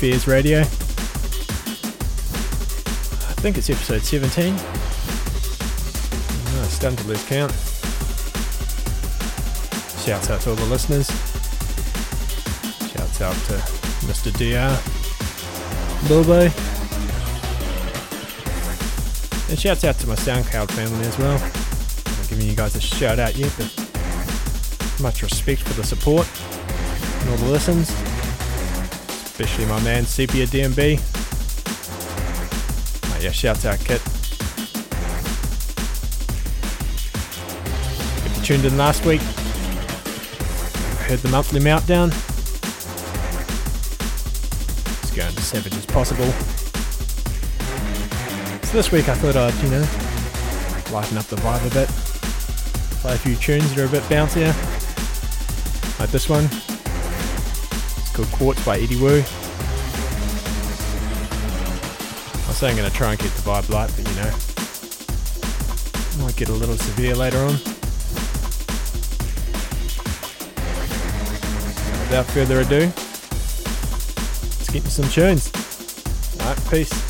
Fears Radio. I think it's episode 17. No, starting to lose count. Shouts out to all the listeners. Shouts out to Mr. DR, Bilbo. And shouts out to my SoundCloud family as well. I'm not giving you guys a shout out yet, but much respect for the support and all the listens. Especially my man Sepia DMB. Oh, yeah, shouts out Kit. If you tuned in last week, heard the monthly meltdown. It's going as savage as possible. So this week I thought I'd, you know, lighten up the vibe a bit. Play a few tunes that are a bit bouncier. Like this one. Called Quartz by Eddy Woo. I say I'm going to try and keep the vibe light, but you know, might get a little severe later on. Without further ado, let's get into some tunes. Alright, peace.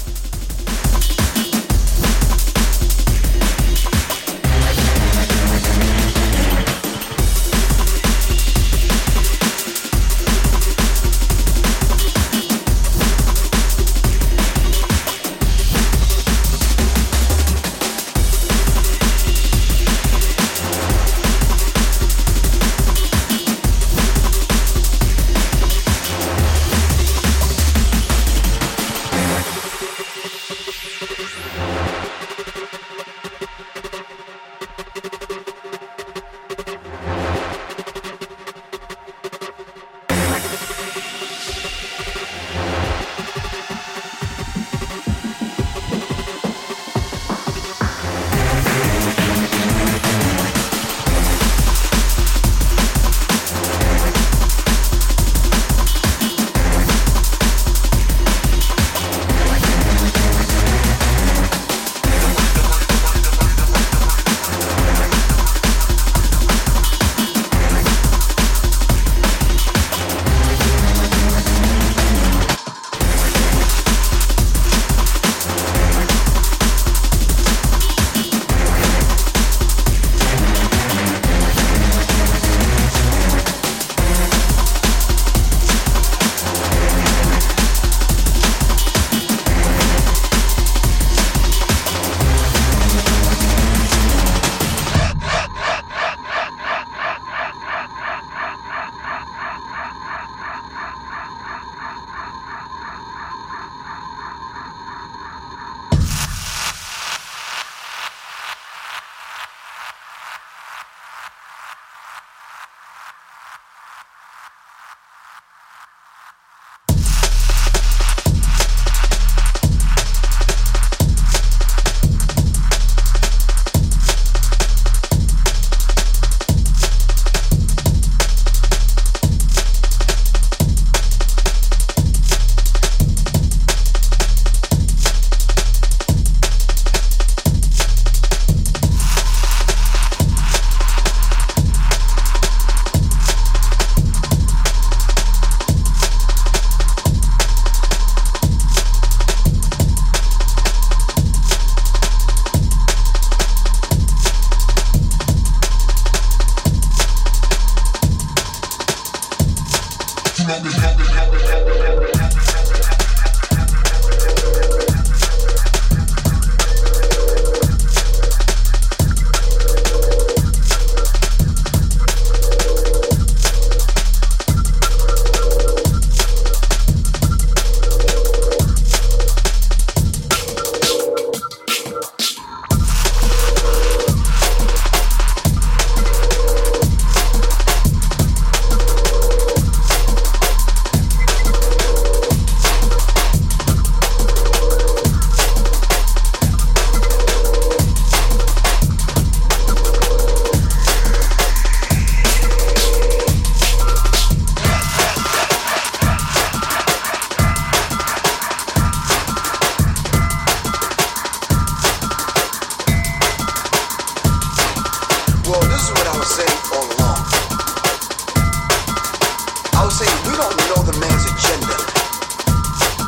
see, we don't know the man's agenda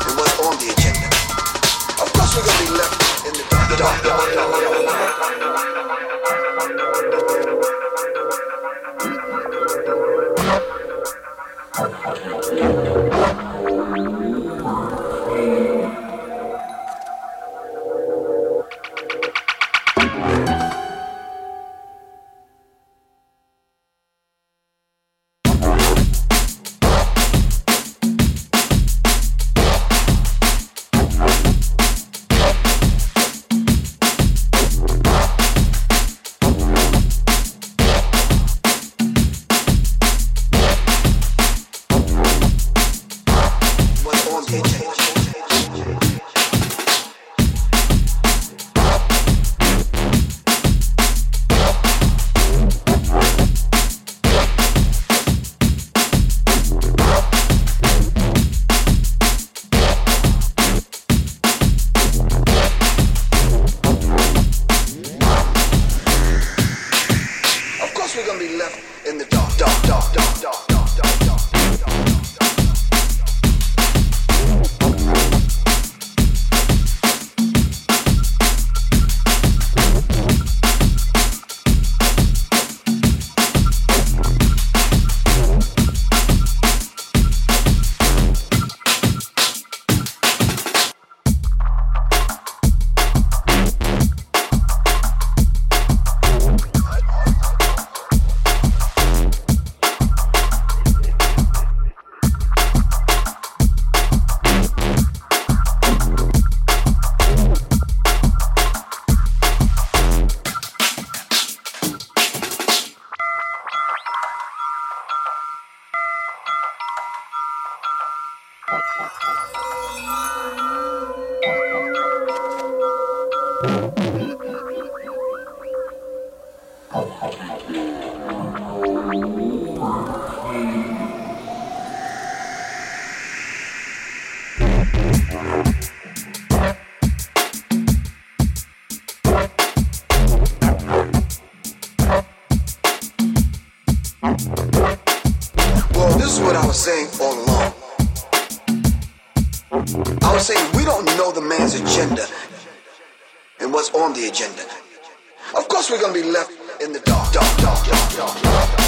and what's on the agenda. Of course, we're gonna be left in the dark. dark, dark, dark we don't know the man's agenda and what's on the agenda. Of course, we're going to be left in the dark, dark, dark, dark, dark.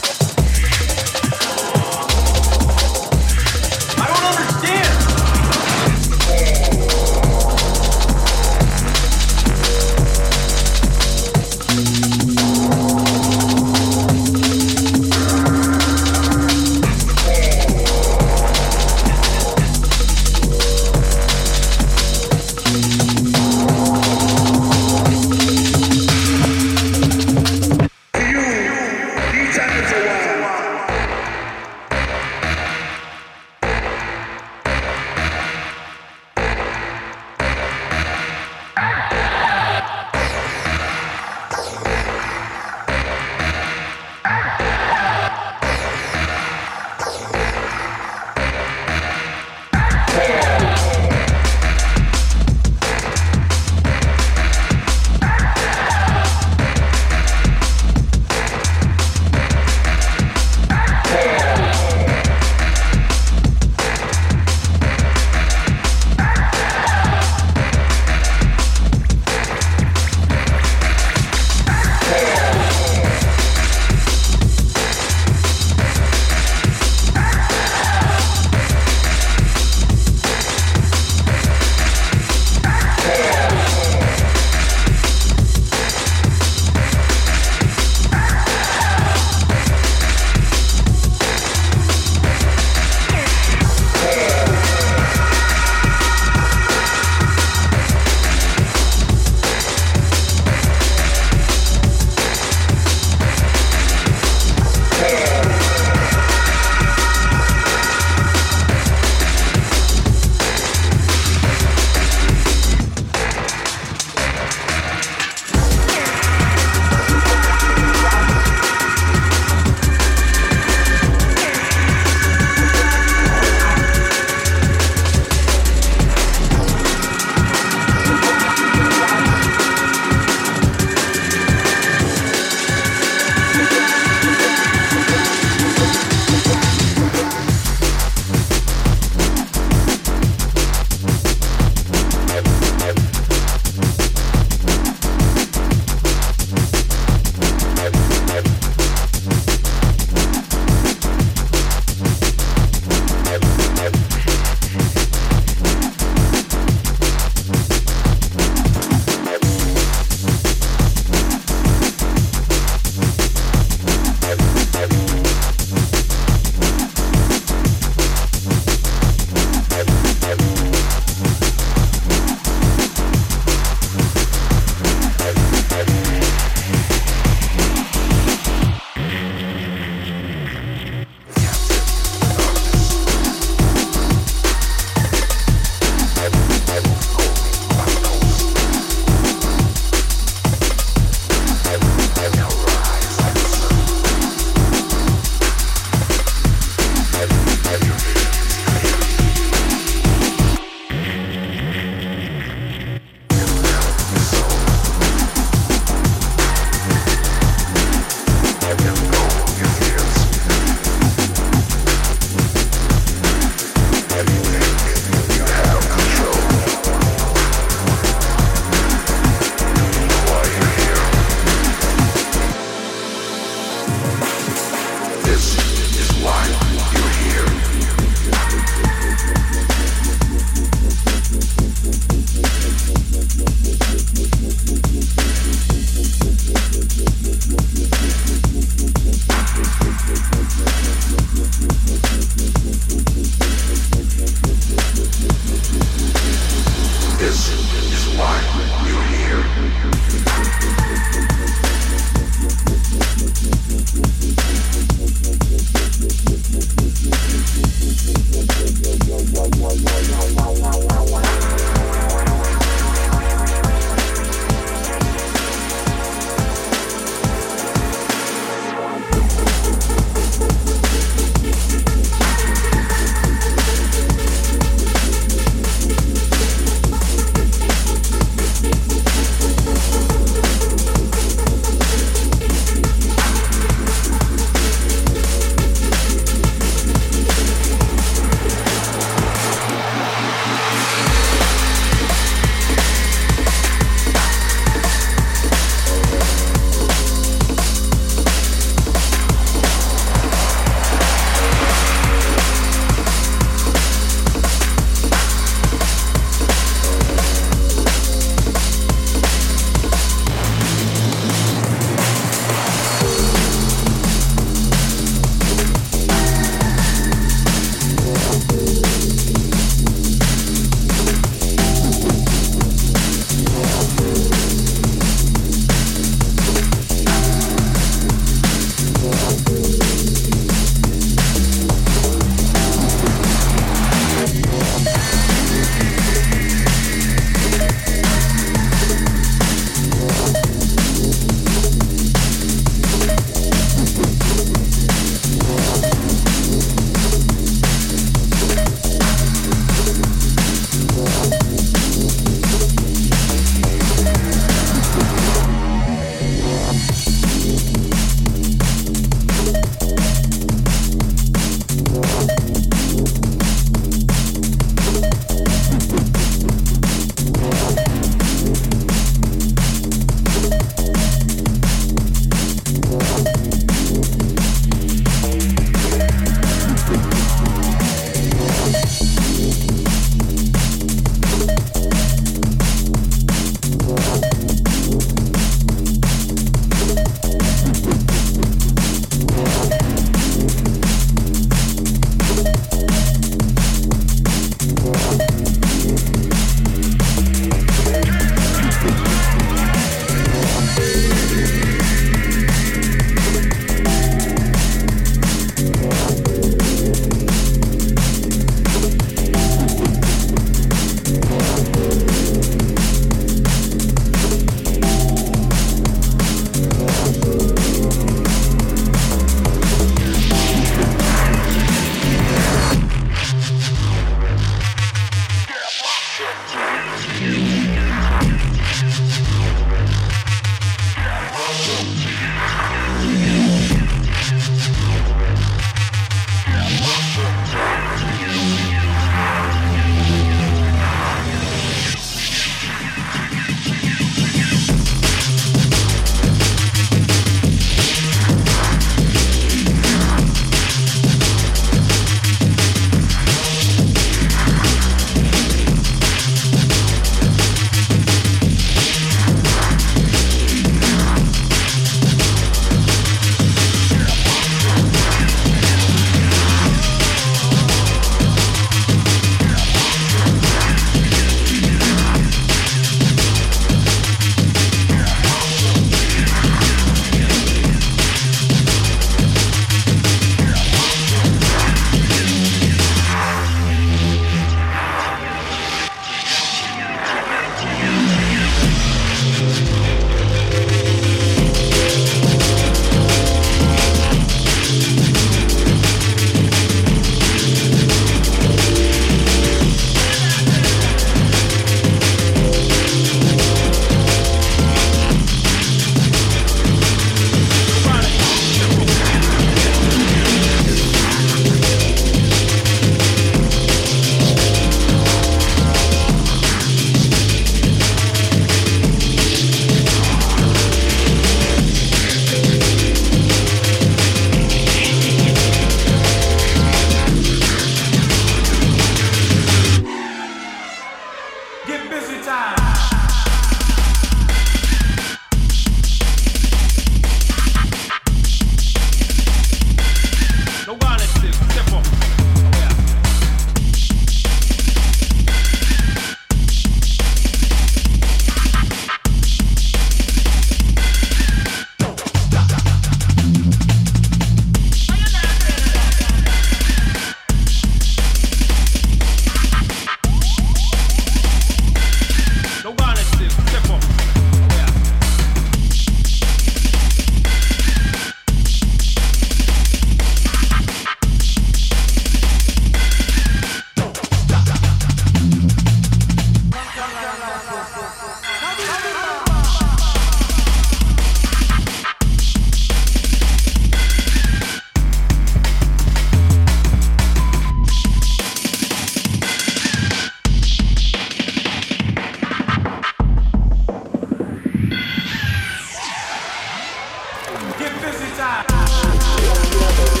busy time.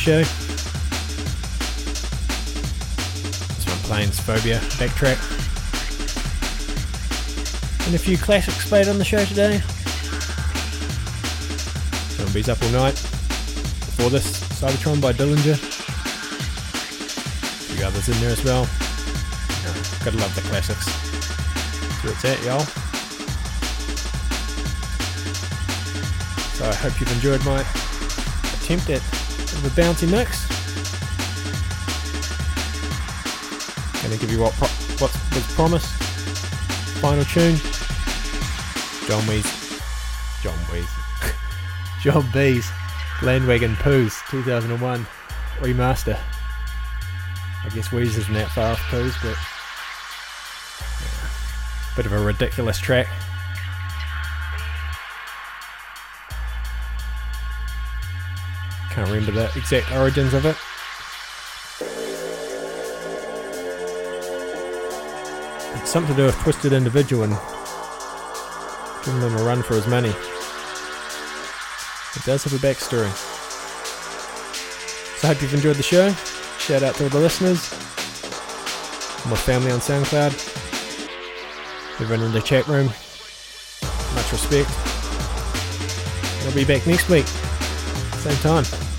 Show. This one Planes Phobia backtrack. And a few classics played on the show today. Zombies Up All Night. Before this, Cybotron by Dillinja. A few others in there as well. gotta love the classics. So that's it, y'all. So I hope you've enjoyed my attempt at a bounty mix. Gonna give you what pro- what was promised. Final tune. John Wees. John Wees. John B's Blandwagon Poos 2001 remaster. I guess Weez isn't that far off Poos, but yeah, bit of a ridiculous track. Remember the exact origins of it. It's something to do with Twisted Individual and giving him a run for his money. It does have a backstory. So I hope you've enjoyed the show. Shout out to all the listeners, my family on SoundCloud, everyone in the chat room. Much respect. I'll be back next week. Same time.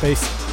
Peace.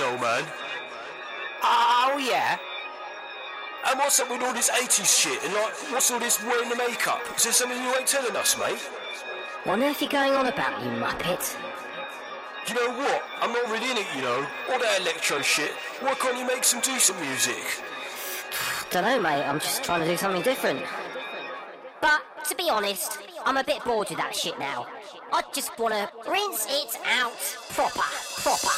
Trancy shit, you know, man. Ah, oh, yeah? And what's up with all this 80s shit? And like, what's all this wearing the makeup? Is there something you ain't telling us, mate? What on earth are you going on about, you muppet? You know what? I'm not really in it, you know. All that electro shit. Why can't you make some decent music? Dunno, mate. I'm just trying to do something different. But, to be honest, I'm a bit bored with that shit now. I just want to rinse it out proper, proper.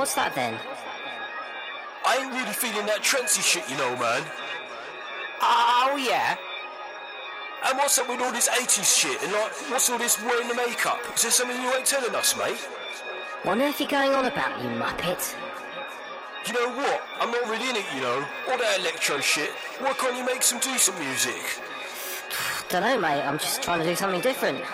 What's that then? I ain't really feeling that trendy shit, you know, man. Ah, oh, yeah. And what's up with all this 80s shit? And like, what's all this wearing the makeup? Is there something you ain't telling us, mate? What on earth are you going on about, you muppet? You know what? I'm not really in it, you know. All that electro shit. Why can't you make some decent music? Dunno, mate. I'm just trying to do something different.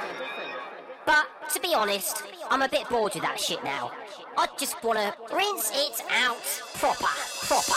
But, to be honest, I'm a bit bored with that shit now. I just want to rinse it out proper, proper.